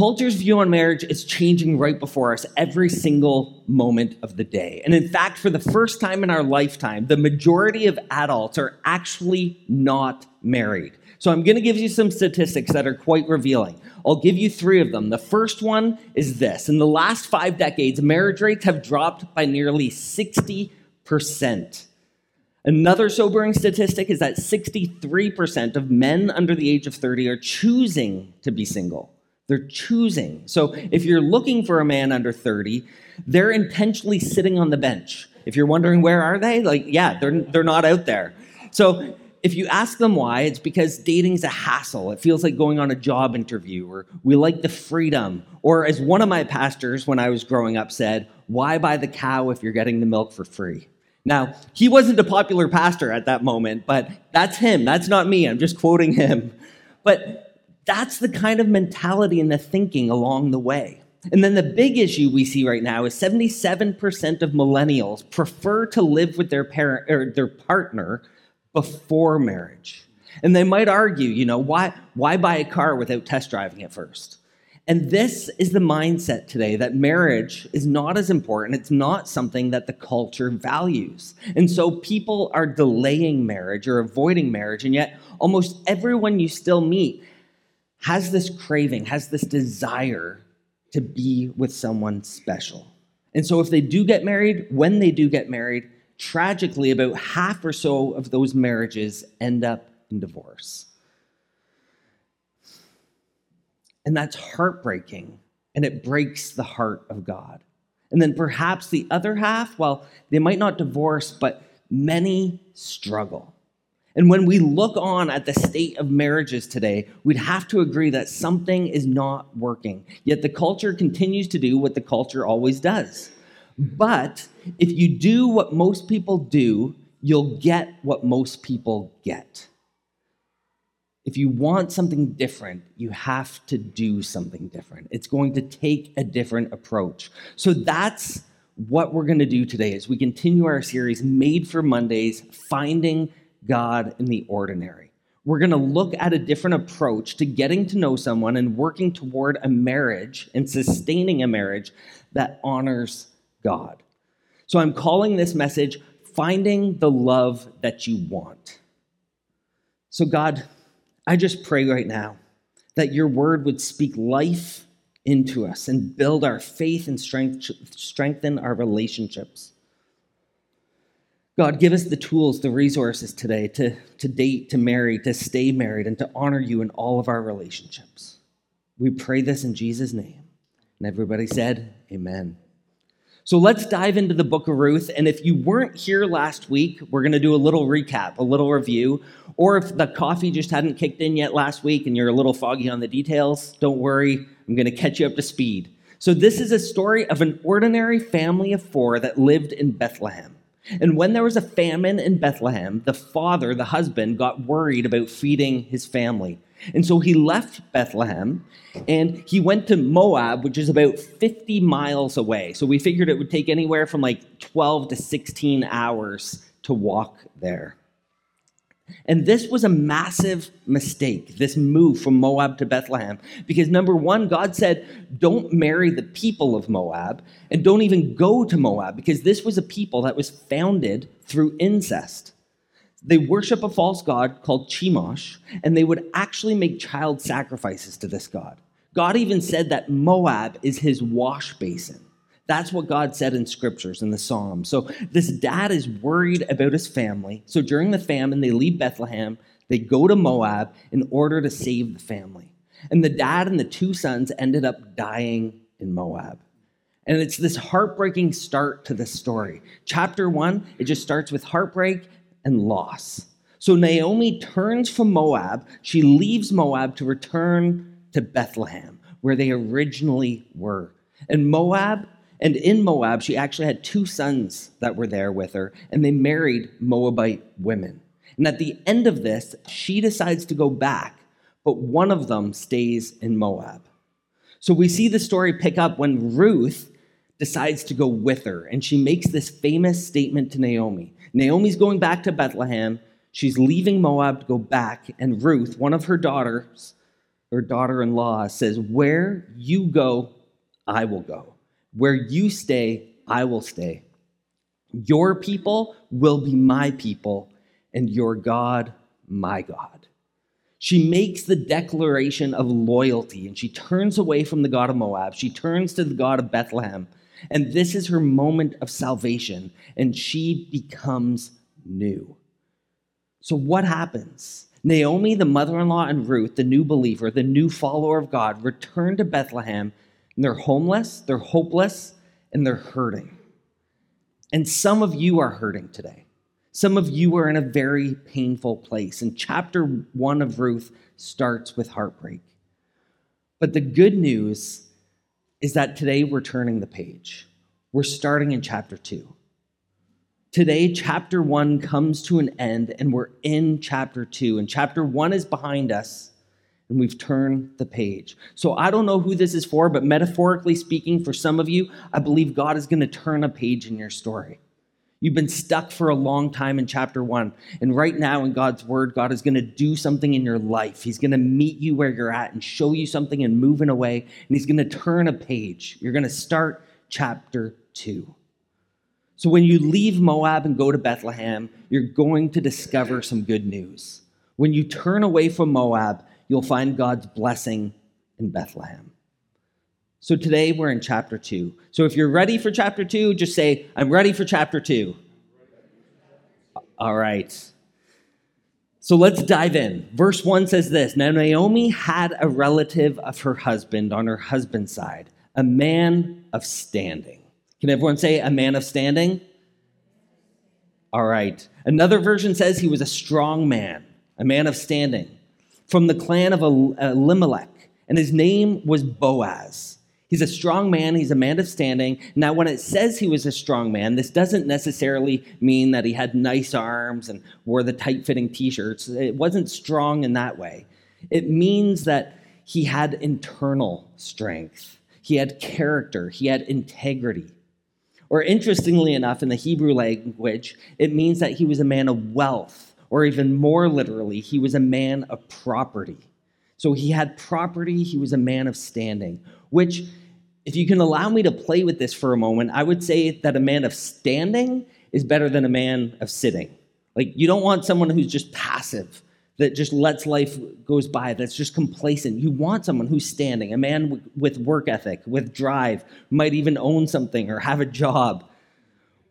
culture's view on marriage is changing right before us every single moment of the day. And in fact, for the first time in our lifetime, the majority of adults are actually not married. So I'm going to give you some statistics that are quite revealing. I'll give you three of them. The first one is this In the last five decades, marriage rates have dropped by nearly 60%. Another sobering statistic is that 63% of men under the age of 30 are choosing to be single. They're choosing. So if you're looking for a man under 30, they're intentionally sitting on the bench. If you're wondering where are they? Like, yeah, they're they're not out there. So if you ask them why, it's because dating's a hassle. It feels like going on a job interview, or we like the freedom. Or as one of my pastors when I was growing up said, why buy the cow if you're getting the milk for free? Now, he wasn't a popular pastor at that moment, but that's him. That's not me. I'm just quoting him. But that's the kind of mentality and the thinking along the way. And then the big issue we see right now is 77% of millennials prefer to live with their parent or their partner before marriage. And they might argue, you know, why, why buy a car without test driving it first? And this is the mindset today that marriage is not as important. It's not something that the culture values. And so people are delaying marriage or avoiding marriage. And yet, almost everyone you still meet has this craving, has this desire to be with someone special. And so, if they do get married, when they do get married, tragically, about half or so of those marriages end up in divorce. And that's heartbreaking, and it breaks the heart of God. And then perhaps the other half, well, they might not divorce, but many struggle. And when we look on at the state of marriages today, we'd have to agree that something is not working. Yet the culture continues to do what the culture always does but if you do what most people do, you'll get what most people get. If you want something different, you have to do something different. It's going to take a different approach. So that's what we're going to do today as we continue our series made for Mondays, finding God in the ordinary. We're going to look at a different approach to getting to know someone and working toward a marriage and sustaining a marriage that honors God. So I'm calling this message Finding the Love That You Want. So, God, I just pray right now that your word would speak life into us and build our faith and strength, strengthen our relationships. God, give us the tools, the resources today to, to date, to marry, to stay married, and to honor you in all of our relationships. We pray this in Jesus' name. And everybody said, Amen. So let's dive into the book of Ruth. And if you weren't here last week, we're going to do a little recap, a little review. Or if the coffee just hadn't kicked in yet last week and you're a little foggy on the details, don't worry, I'm going to catch you up to speed. So, this is a story of an ordinary family of four that lived in Bethlehem. And when there was a famine in Bethlehem, the father, the husband, got worried about feeding his family. And so he left Bethlehem and he went to Moab, which is about 50 miles away. So we figured it would take anywhere from like 12 to 16 hours to walk there. And this was a massive mistake, this move from Moab to Bethlehem. Because number one, God said, don't marry the people of Moab and don't even go to Moab, because this was a people that was founded through incest they worship a false god called Chemosh, and they would actually make child sacrifices to this god. God even said that Moab is his wash basin. That's what God said in scriptures in the Psalms. So this dad is worried about his family. So during the famine, they leave Bethlehem, they go to Moab in order to save the family. And the dad and the two sons ended up dying in Moab. And it's this heartbreaking start to the story. Chapter one, it just starts with heartbreak and loss. So Naomi turns from Moab. She leaves Moab to return to Bethlehem, where they originally were. And Moab, and in Moab, she actually had two sons that were there with her, and they married Moabite women. And at the end of this, she decides to go back, but one of them stays in Moab. So we see the story pick up when Ruth decides to go with her, and she makes this famous statement to Naomi. Naomi's going back to Bethlehem. She's leaving Moab to go back, and Ruth, one of her daughters, her daughter in law, says, Where you go, I will go. Where you stay, I will stay. Your people will be my people, and your God, my God. She makes the declaration of loyalty and she turns away from the God of Moab. She turns to the God of Bethlehem. And this is her moment of salvation, and she becomes new. So, what happens? Naomi, the mother in law, and Ruth, the new believer, the new follower of God, return to Bethlehem, and they're homeless, they're hopeless, and they're hurting. And some of you are hurting today. Some of you are in a very painful place. And chapter one of Ruth starts with heartbreak. But the good news is that today we're turning the page. We're starting in chapter two. Today, chapter one comes to an end, and we're in chapter two. And chapter one is behind us, and we've turned the page. So I don't know who this is for, but metaphorically speaking, for some of you, I believe God is going to turn a page in your story. You've been stuck for a long time in chapter one. And right now, in God's word, God is going to do something in your life. He's going to meet you where you're at and show you something and move in a way. And He's going to turn a page. You're going to start chapter two. So when you leave Moab and go to Bethlehem, you're going to discover some good news. When you turn away from Moab, you'll find God's blessing in Bethlehem. So today we're in chapter 2. So if you're ready for chapter 2, just say, I'm ready for chapter 2. All right. So let's dive in. Verse 1 says this Now Naomi had a relative of her husband on her husband's side, a man of standing. Can everyone say a man of standing? All right. Another version says he was a strong man, a man of standing, from the clan of Elimelech, and his name was Boaz. He's a strong man, he's a man of standing. Now, when it says he was a strong man, this doesn't necessarily mean that he had nice arms and wore the tight fitting t shirts. It wasn't strong in that way. It means that he had internal strength, he had character, he had integrity. Or interestingly enough, in the Hebrew language, it means that he was a man of wealth, or even more literally, he was a man of property. So he had property, he was a man of standing, which, if you can allow me to play with this for a moment, I would say that a man of standing is better than a man of sitting. Like, you don't want someone who's just passive that just lets life goes by that's just complacent you want someone who's standing a man w- with work ethic with drive might even own something or have a job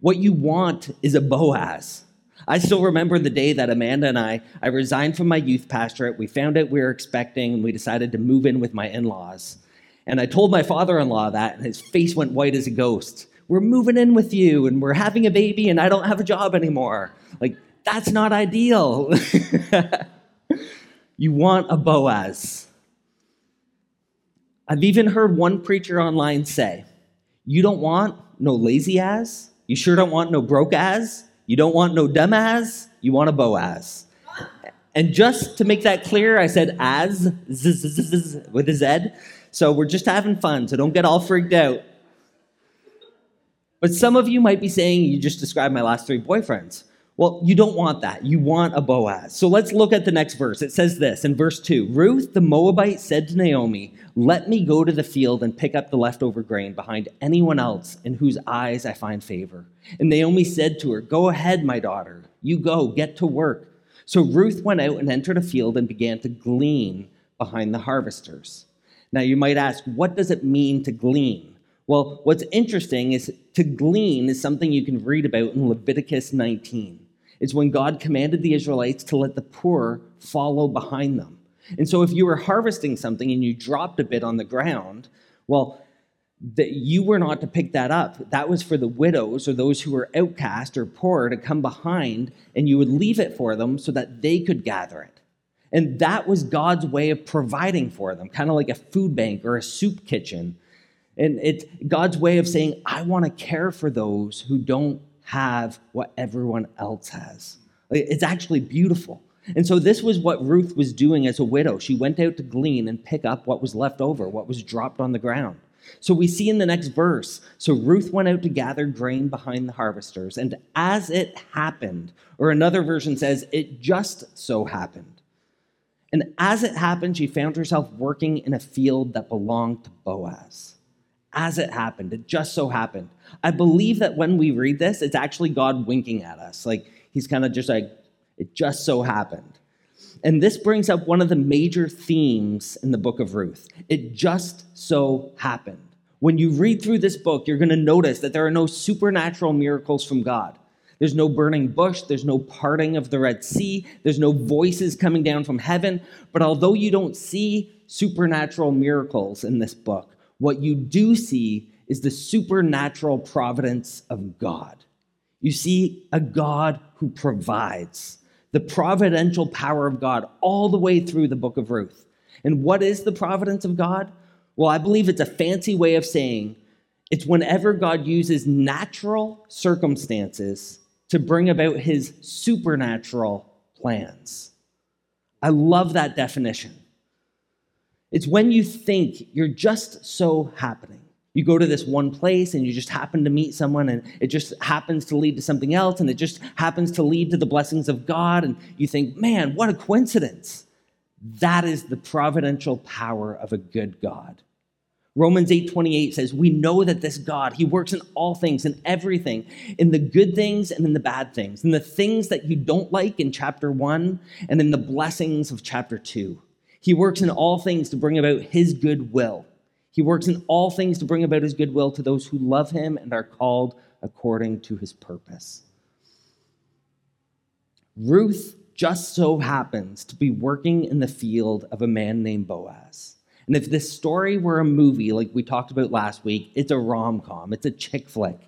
what you want is a boaz i still remember the day that amanda and i i resigned from my youth pastorate we found out we were expecting and we decided to move in with my in-laws and i told my father-in-law that and his face went white as a ghost we're moving in with you and we're having a baby and i don't have a job anymore like that's not ideal You want a Boaz. I've even heard one preacher online say, You don't want no lazy ass. You sure don't want no broke ass. You don't want no dumb ass. You want a Boaz. And just to make that clear, I said as with a Z. So we're just having fun, so don't get all freaked out. But some of you might be saying, You just described my last three boyfriends. Well, you don't want that. You want a Boaz. So let's look at the next verse. It says this in verse 2 Ruth the Moabite said to Naomi, Let me go to the field and pick up the leftover grain behind anyone else in whose eyes I find favor. And Naomi said to her, Go ahead, my daughter. You go, get to work. So Ruth went out and entered a field and began to glean behind the harvesters. Now you might ask, what does it mean to glean? Well, what's interesting is to glean is something you can read about in Leviticus 19 is when God commanded the Israelites to let the poor follow behind them. And so if you were harvesting something and you dropped a bit on the ground, well, you were not to pick that up. That was for the widows or those who were outcast or poor to come behind, and you would leave it for them so that they could gather it. And that was God's way of providing for them, kind of like a food bank or a soup kitchen. And it's God's way of saying, I want to care for those who don't have what everyone else has. It's actually beautiful. And so, this was what Ruth was doing as a widow. She went out to glean and pick up what was left over, what was dropped on the ground. So, we see in the next verse so Ruth went out to gather grain behind the harvesters. And as it happened, or another version says, it just so happened. And as it happened, she found herself working in a field that belonged to Boaz. As it happened, it just so happened. I believe that when we read this, it's actually God winking at us. Like he's kind of just like, it just so happened. And this brings up one of the major themes in the book of Ruth. It just so happened. When you read through this book, you're going to notice that there are no supernatural miracles from God. There's no burning bush, there's no parting of the Red Sea, there's no voices coming down from heaven. But although you don't see supernatural miracles in this book, what you do see is the supernatural providence of God. You see a God who provides, the providential power of God all the way through the book of Ruth. And what is the providence of God? Well, I believe it's a fancy way of saying it's whenever God uses natural circumstances to bring about his supernatural plans. I love that definition. It's when you think you're just so happening. You go to this one place and you just happen to meet someone, and it just happens to lead to something else, and it just happens to lead to the blessings of God, and you think, man, what a coincidence. That is the providential power of a good God. Romans 8:28 says, "We know that this God, he works in all things in everything, in the good things and in the bad things, in the things that you don't like in chapter 1 and in the blessings of chapter 2. He works in all things to bring about his good will. He works in all things to bring about his goodwill to those who love him and are called according to his purpose." Ruth just so happens to be working in the field of a man named Boaz. And if this story were a movie, like we talked about last week, it's a rom com, it's a chick flick.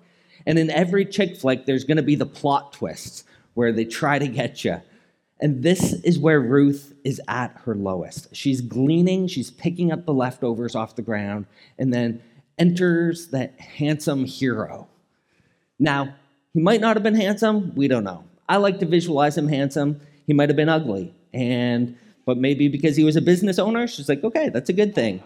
And in every chick flick, there's going to be the plot twists where they try to get you. And this is where Ruth is at her lowest. She's gleaning, she's picking up the leftovers off the ground, and then enters that handsome hero. Now, he might not have been handsome, we don't know. I like to visualize him handsome. He might have been ugly. And but maybe because he was a business owner, she's like, okay, that's a good thing.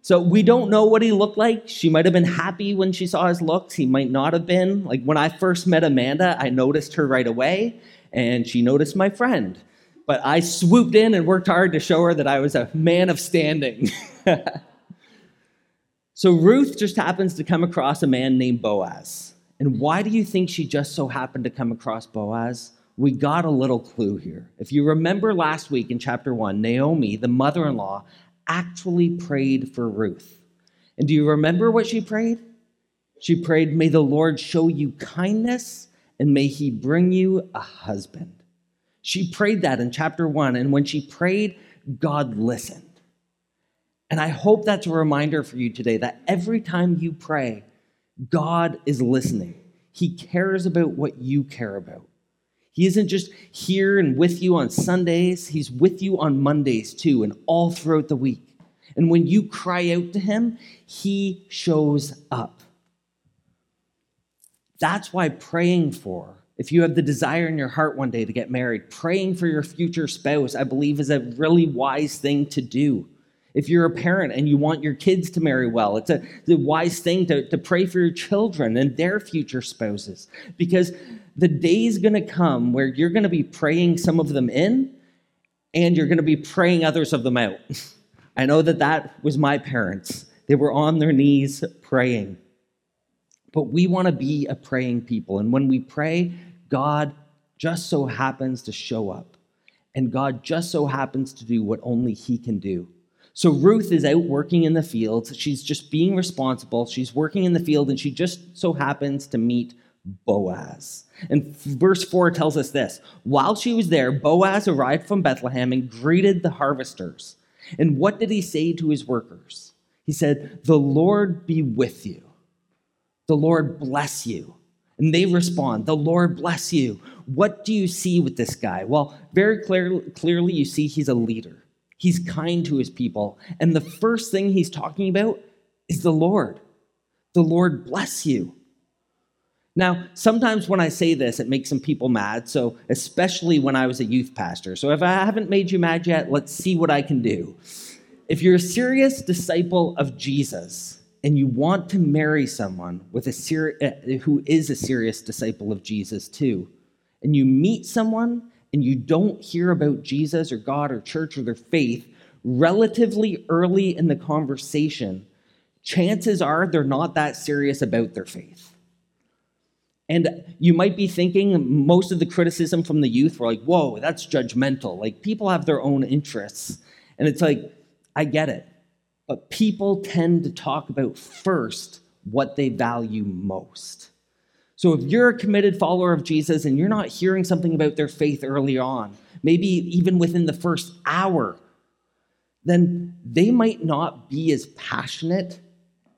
So we don't know what he looked like. She might have been happy when she saw his looks. He might not have been. Like when I first met Amanda, I noticed her right away, and she noticed my friend. But I swooped in and worked hard to show her that I was a man of standing. so Ruth just happens to come across a man named Boaz. And why do you think she just so happened to come across Boaz? we got a little clue here. If you remember last week in chapter one, Naomi, the mother in law, actually prayed for Ruth. And do you remember what she prayed? She prayed, May the Lord show you kindness and may he bring you a husband. She prayed that in chapter one. And when she prayed, God listened. And I hope that's a reminder for you today that every time you pray, God is listening. He cares about what you care about. He isn't just here and with you on Sundays, He's with you on Mondays too, and all throughout the week. And when you cry out to Him, He shows up. That's why praying for, if you have the desire in your heart one day to get married, praying for your future spouse, I believe, is a really wise thing to do. If you're a parent and you want your kids to marry well, it's a, it's a wise thing to, to pray for your children and their future spouses. Because the day's going to come where you're going to be praying some of them in and you're going to be praying others of them out. I know that that was my parents. They were on their knees praying. But we want to be a praying people. And when we pray, God just so happens to show up. And God just so happens to do what only He can do. So Ruth is out working in the fields. She's just being responsible. She's working in the field, and she just so happens to meet Boaz. And verse 4 tells us this While she was there, Boaz arrived from Bethlehem and greeted the harvesters. And what did he say to his workers? He said, The Lord be with you. The Lord bless you. And they respond, The Lord bless you. What do you see with this guy? Well, very clear, clearly, you see he's a leader. He's kind to his people. And the first thing he's talking about is the Lord. The Lord bless you. Now, sometimes when I say this, it makes some people mad. So, especially when I was a youth pastor. So, if I haven't made you mad yet, let's see what I can do. If you're a serious disciple of Jesus and you want to marry someone with a ser- uh, who is a serious disciple of Jesus too, and you meet someone and you don't hear about Jesus or God or church or their faith relatively early in the conversation, chances are they're not that serious about their faith. And you might be thinking most of the criticism from the youth were like, whoa, that's judgmental. Like people have their own interests. And it's like, I get it. But people tend to talk about first what they value most. So if you're a committed follower of Jesus and you're not hearing something about their faith early on, maybe even within the first hour, then they might not be as passionate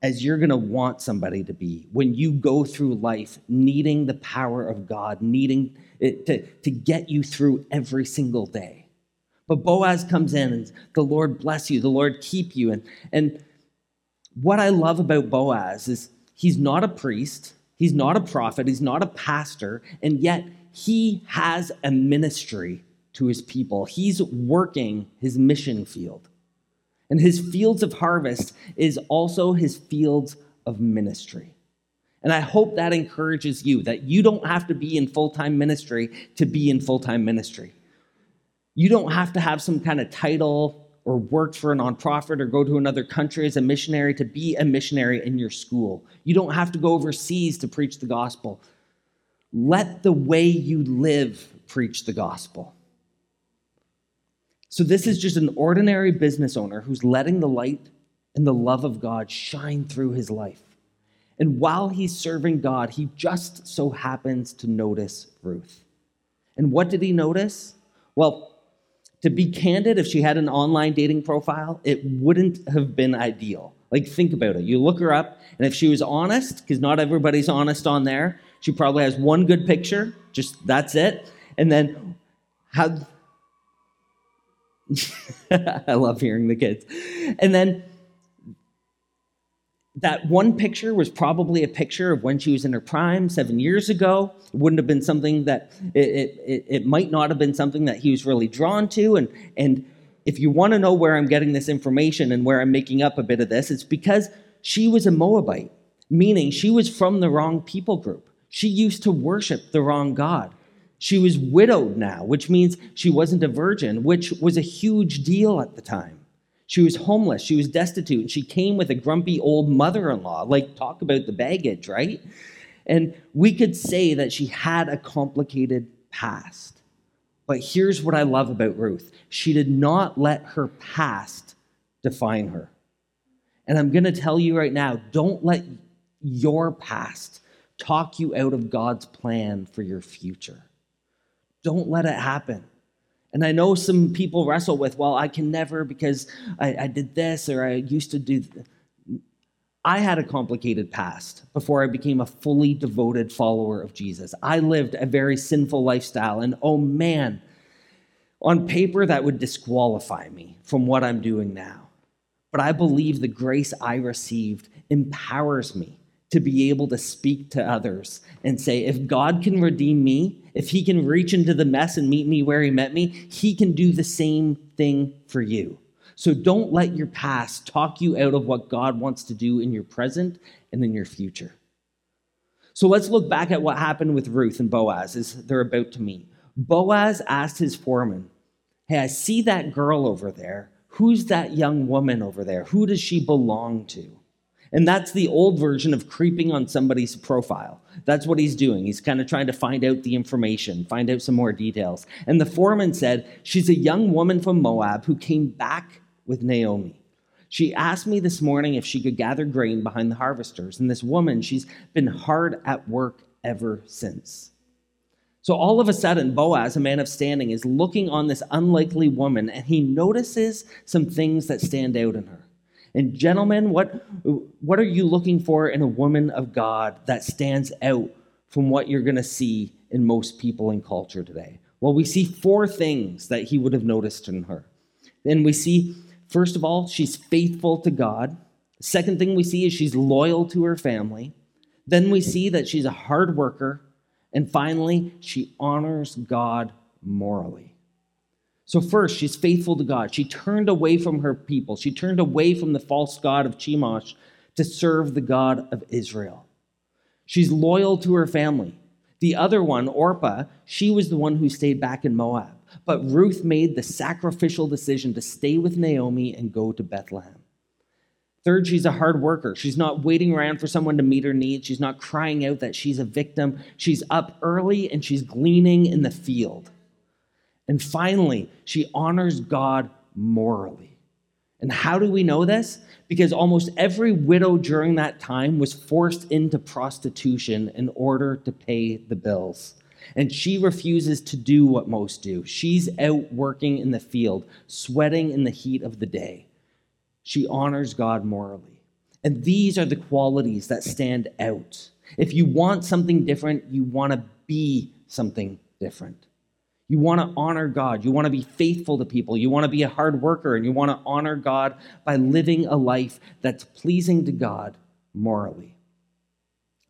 as you're going to want somebody to be when you go through life needing the power of God, needing it to, to get you through every single day. But Boaz comes in and the Lord bless you, the Lord keep you. And, and what I love about Boaz is he's not a priest, he's not a prophet, he's not a pastor, and yet he has a ministry to his people. He's working his mission field. And his fields of harvest is also his fields of ministry. And I hope that encourages you that you don't have to be in full time ministry to be in full time ministry. You don't have to have some kind of title or work for a nonprofit or go to another country as a missionary to be a missionary in your school. You don't have to go overseas to preach the gospel. Let the way you live preach the gospel. So, this is just an ordinary business owner who's letting the light and the love of God shine through his life. And while he's serving God, he just so happens to notice Ruth. And what did he notice? Well, to be candid, if she had an online dating profile, it wouldn't have been ideal. Like, think about it. You look her up, and if she was honest, because not everybody's honest on there, she probably has one good picture, just that's it. And then, how I love hearing the kids. And then that one picture was probably a picture of when she was in her prime seven years ago. It wouldn't have been something that it, it, it might not have been something that he was really drawn to. And, and if you want to know where I'm getting this information and where I'm making up a bit of this, it's because she was a Moabite, meaning she was from the wrong people group. She used to worship the wrong God. She was widowed now, which means she wasn't a virgin, which was a huge deal at the time. She was homeless, she was destitute, and she came with a grumpy old mother in law. Like, talk about the baggage, right? And we could say that she had a complicated past. But here's what I love about Ruth she did not let her past define her. And I'm going to tell you right now don't let your past talk you out of God's plan for your future. Don't let it happen. And I know some people wrestle with, well, I can never because I, I did this or I used to do. Th-. I had a complicated past before I became a fully devoted follower of Jesus. I lived a very sinful lifestyle, and oh man, on paper, that would disqualify me from what I'm doing now. But I believe the grace I received empowers me to be able to speak to others and say, if God can redeem me, if He can reach into the mess and meet me where He met me, He can do the same thing for you. So don't let your past talk you out of what God wants to do in your present and in your future. So let's look back at what happened with Ruth and Boaz as they're about to meet. Boaz asked his foreman, Hey, I see that girl over there. Who's that young woman over there? Who does she belong to? And that's the old version of creeping on somebody's profile. That's what he's doing. He's kind of trying to find out the information, find out some more details. And the foreman said, She's a young woman from Moab who came back with Naomi. She asked me this morning if she could gather grain behind the harvesters. And this woman, she's been hard at work ever since. So all of a sudden, Boaz, a man of standing, is looking on this unlikely woman and he notices some things that stand out in her. And gentlemen, what, what are you looking for in a woman of God that stands out from what you're going to see in most people in culture today? Well, we see four things that he would have noticed in her. Then we see, first of all, she's faithful to God. Second thing we see is she's loyal to her family. Then we see that she's a hard worker. And finally, she honors God morally. So, first, she's faithful to God. She turned away from her people. She turned away from the false God of Chemosh to serve the God of Israel. She's loyal to her family. The other one, Orpah, she was the one who stayed back in Moab. But Ruth made the sacrificial decision to stay with Naomi and go to Bethlehem. Third, she's a hard worker. She's not waiting around for someone to meet her needs. She's not crying out that she's a victim. She's up early and she's gleaning in the field. And finally, she honors God morally. And how do we know this? Because almost every widow during that time was forced into prostitution in order to pay the bills. And she refuses to do what most do. She's out working in the field, sweating in the heat of the day. She honors God morally. And these are the qualities that stand out. If you want something different, you want to be something different. You want to honor God. You want to be faithful to people. You want to be a hard worker, and you want to honor God by living a life that's pleasing to God morally.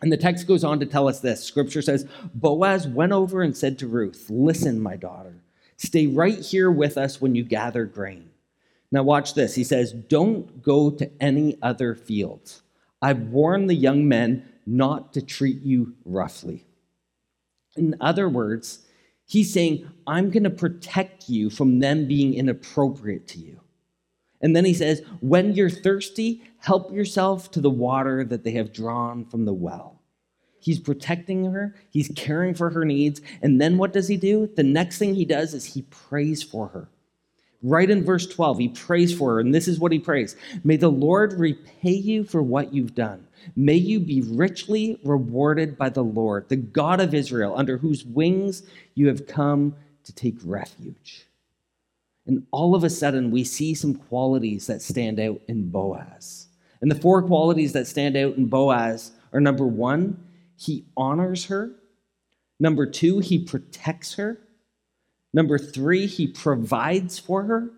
And the text goes on to tell us this Scripture says Boaz went over and said to Ruth, Listen, my daughter, stay right here with us when you gather grain. Now, watch this. He says, Don't go to any other fields. I've warned the young men not to treat you roughly. In other words, he's saying, I'm going to protect you from them being inappropriate to you. And then he says, When you're thirsty, help yourself to the water that they have drawn from the well. He's protecting her, he's caring for her needs. And then what does he do? The next thing he does is he prays for her. Right in verse 12, he prays for her, and this is what he prays May the Lord repay you for what you've done. May you be richly rewarded by the Lord, the God of Israel, under whose wings you have come to take refuge. And all of a sudden, we see some qualities that stand out in Boaz. And the four qualities that stand out in Boaz are number one, he honors her. Number two, he protects her. Number three, he provides for her.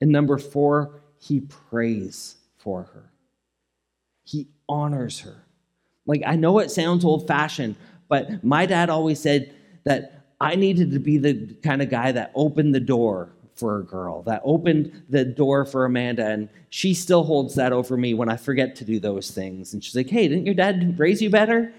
And number four, he prays for her. He honors her. Like, I know it sounds old fashioned, but my dad always said that I needed to be the kind of guy that opened the door for a girl, that opened the door for Amanda. And she still holds that over me when I forget to do those things. And she's like, hey, didn't your dad raise you better?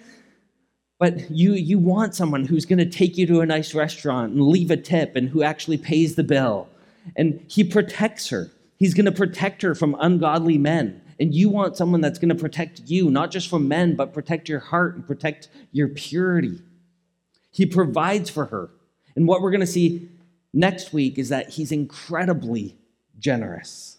But you, you want someone who's going to take you to a nice restaurant and leave a tip and who actually pays the bill. And he protects her. He's going to protect her from ungodly men. And you want someone that's going to protect you, not just from men, but protect your heart and protect your purity. He provides for her. And what we're going to see next week is that he's incredibly generous.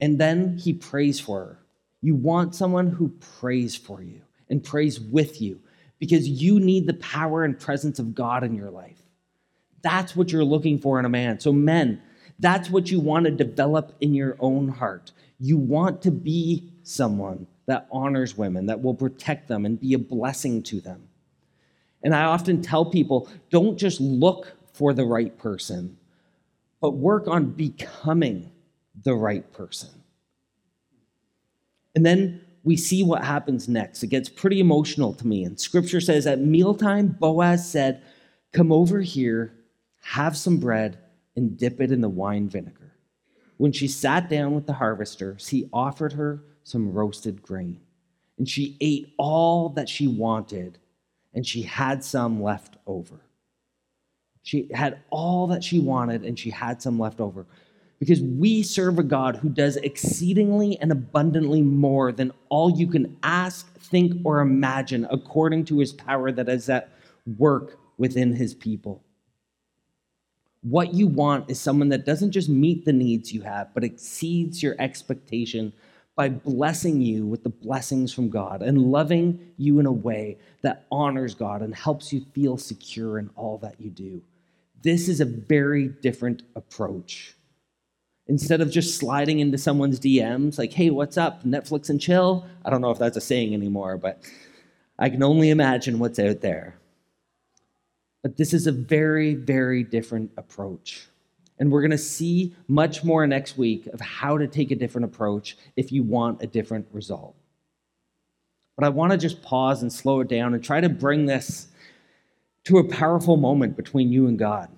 And then he prays for her. You want someone who prays for you and prays with you because you need the power and presence of God in your life. That's what you're looking for in a man. So, men, that's what you want to develop in your own heart. You want to be someone that honors women, that will protect them and be a blessing to them. And I often tell people don't just look for the right person, but work on becoming the right person. And then we see what happens next. It gets pretty emotional to me. And scripture says at mealtime, Boaz said, Come over here, have some bread, and dip it in the wine vinegar. When she sat down with the harvesters, he offered her some roasted grain. And she ate all that she wanted, and she had some left over. She had all that she wanted and she had some left over. Because we serve a God who does exceedingly and abundantly more than all you can ask, think, or imagine according to his power that is at work within his people. What you want is someone that doesn't just meet the needs you have, but exceeds your expectation by blessing you with the blessings from God and loving you in a way that honors God and helps you feel secure in all that you do. This is a very different approach. Instead of just sliding into someone's DMs, like, hey, what's up, Netflix and chill? I don't know if that's a saying anymore, but I can only imagine what's out there. But this is a very, very different approach. And we're going to see much more next week of how to take a different approach if you want a different result. But I want to just pause and slow it down and try to bring this to a powerful moment between you and God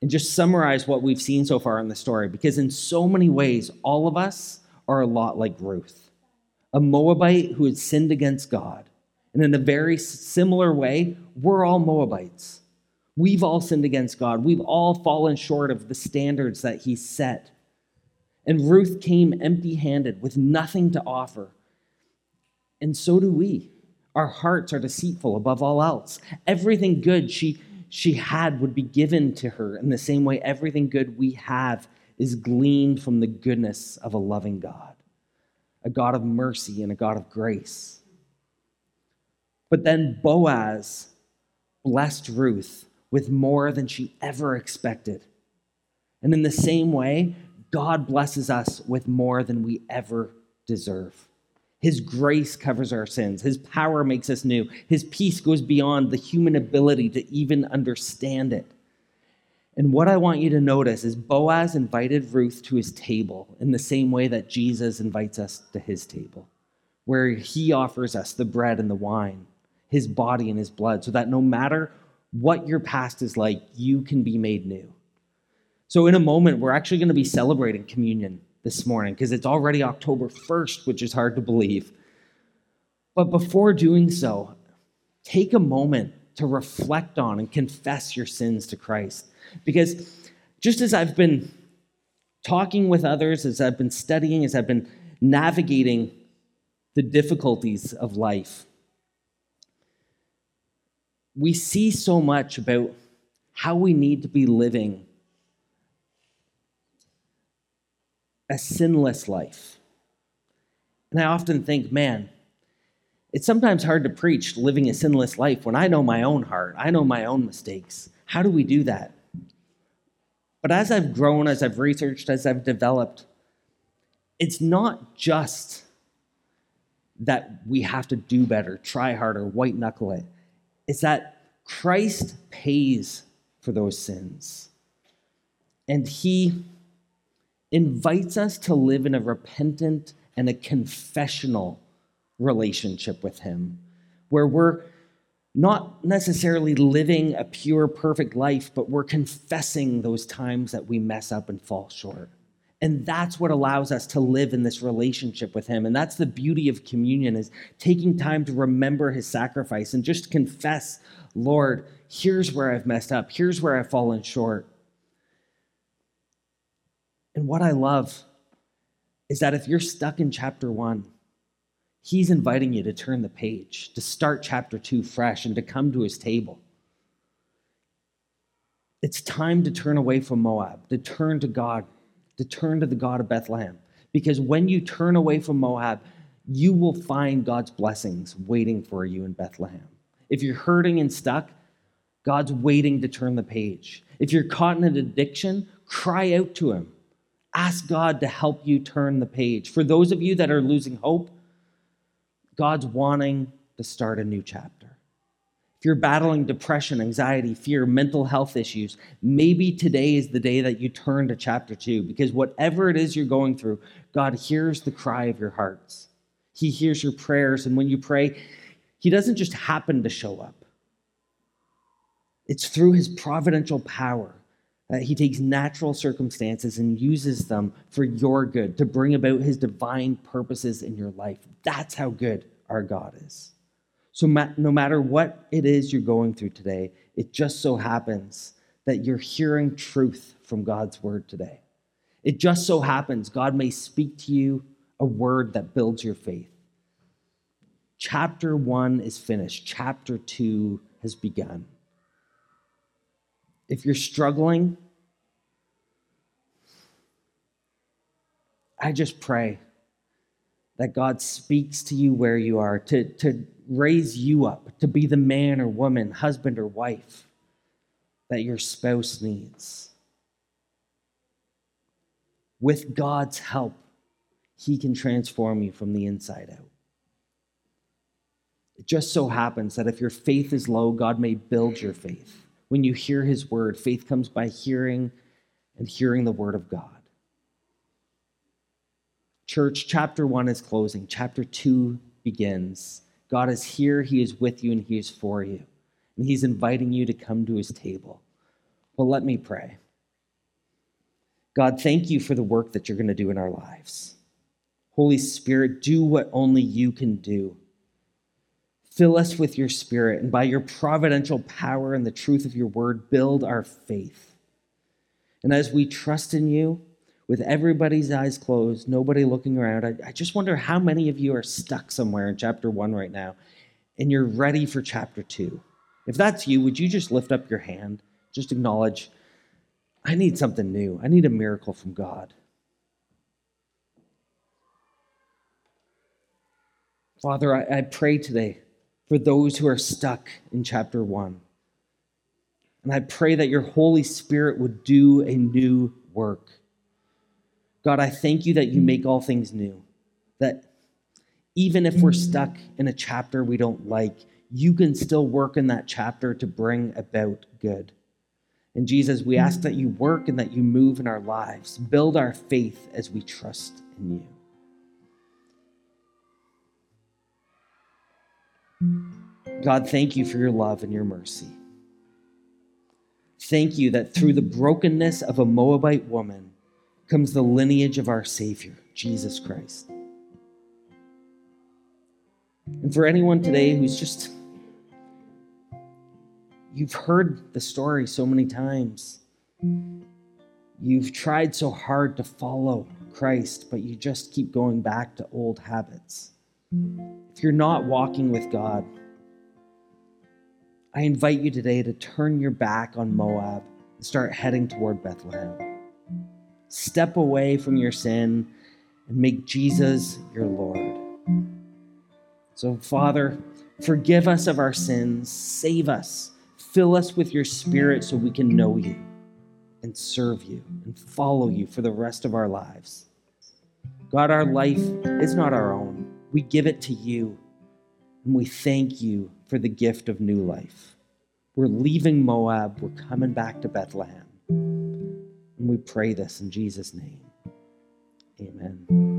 and just summarize what we've seen so far in the story because, in so many ways, all of us are a lot like Ruth, a Moabite who had sinned against God. And in a very similar way, we're all Moabites. We've all sinned against God. We've all fallen short of the standards that He set. And Ruth came empty handed with nothing to offer. And so do we. Our hearts are deceitful above all else. Everything good she, she had would be given to her in the same way everything good we have is gleaned from the goodness of a loving God, a God of mercy and a God of grace. But then Boaz blessed Ruth with more than she ever expected. And in the same way, God blesses us with more than we ever deserve. His grace covers our sins. His power makes us new. His peace goes beyond the human ability to even understand it. And what I want you to notice is Boaz invited Ruth to his table in the same way that Jesus invites us to his table, where he offers us the bread and the wine, his body and his blood, so that no matter what your past is like, you can be made new. So, in a moment, we're actually going to be celebrating communion this morning because it's already October 1st, which is hard to believe. But before doing so, take a moment to reflect on and confess your sins to Christ. Because just as I've been talking with others, as I've been studying, as I've been navigating the difficulties of life, we see so much about how we need to be living a sinless life. And I often think, man, it's sometimes hard to preach living a sinless life when I know my own heart, I know my own mistakes. How do we do that? But as I've grown, as I've researched, as I've developed, it's not just that we have to do better, try harder, white knuckle it. It's that Christ pays for those sins. And he invites us to live in a repentant and a confessional relationship with Him, where we're not necessarily living a pure, perfect life, but we're confessing those times that we mess up and fall short. And that's what allows us to live in this relationship with him. And that's the beauty of communion is taking time to remember his sacrifice and just confess, Lord, here's where I've messed up. Here's where I've fallen short. And what I love is that if you're stuck in chapter one, he's inviting you to turn the page, to start chapter two fresh, and to come to his table. It's time to turn away from Moab, to turn to God, to turn to the God of Bethlehem. Because when you turn away from Moab, you will find God's blessings waiting for you in Bethlehem. If you're hurting and stuck, God's waiting to turn the page. If you're caught in an addiction, cry out to Him. Ask God to help you turn the page. For those of you that are losing hope, God's wanting to start a new chapter. If you're battling depression, anxiety, fear, mental health issues, maybe today is the day that you turn to chapter two because whatever it is you're going through, God hears the cry of your hearts. He hears your prayers, and when you pray, He doesn't just happen to show up, it's through His providential power that he takes natural circumstances and uses them for your good to bring about his divine purposes in your life. That's how good our God is. So, no matter what it is you're going through today, it just so happens that you're hearing truth from God's word today. It just so happens God may speak to you a word that builds your faith. Chapter one is finished, chapter two has begun. If you're struggling, I just pray that God speaks to you where you are, to, to raise you up, to be the man or woman, husband or wife that your spouse needs. With God's help, He can transform you from the inside out. It just so happens that if your faith is low, God may build your faith. When you hear his word, faith comes by hearing and hearing the word of God. Church, chapter one is closing, chapter two begins. God is here, he is with you, and he is for you. And he's inviting you to come to his table. Well, let me pray. God, thank you for the work that you're going to do in our lives. Holy Spirit, do what only you can do. Fill us with your spirit, and by your providential power and the truth of your word, build our faith. And as we trust in you, with everybody's eyes closed, nobody looking around, I, I, just wonder how many of you are stuck somewhere in chapter one right now and you're ready for chapter two. If that's you, would you just lift up your hand? Just acknowledge, I need something new. I need a miracle from God. Father, I, I pray today for those who are stuck in chapter one. And I pray that your Holy Spirit would do a new work. God, I thank you that you make all things new. That even if we're stuck in a chapter we don't like, you can still work in that chapter to bring about good. And Jesus, we ask that you work and that you move in our lives. Build our faith as we trust in you. God, thank you for your love and your mercy. Thank you that through the brokenness of a Moabite woman comes the lineage of our Savior, Jesus Christ. And for anyone today who's just, you've heard the story so many times. You've tried so hard to follow Christ, but you just keep going back to old habits. If you're not walking with God, I invite you today to turn your back on Moab and start heading toward Bethlehem. Step away from your sin and make Jesus your Lord. So, Father, forgive us of our sins, save us, fill us with your Spirit so we can know you and serve you and follow you for the rest of our lives. God, our life is not our own. We give it to you, and we thank you for the gift of new life. We're leaving Moab, we're coming back to Bethlehem. And we pray this in Jesus' name. Amen.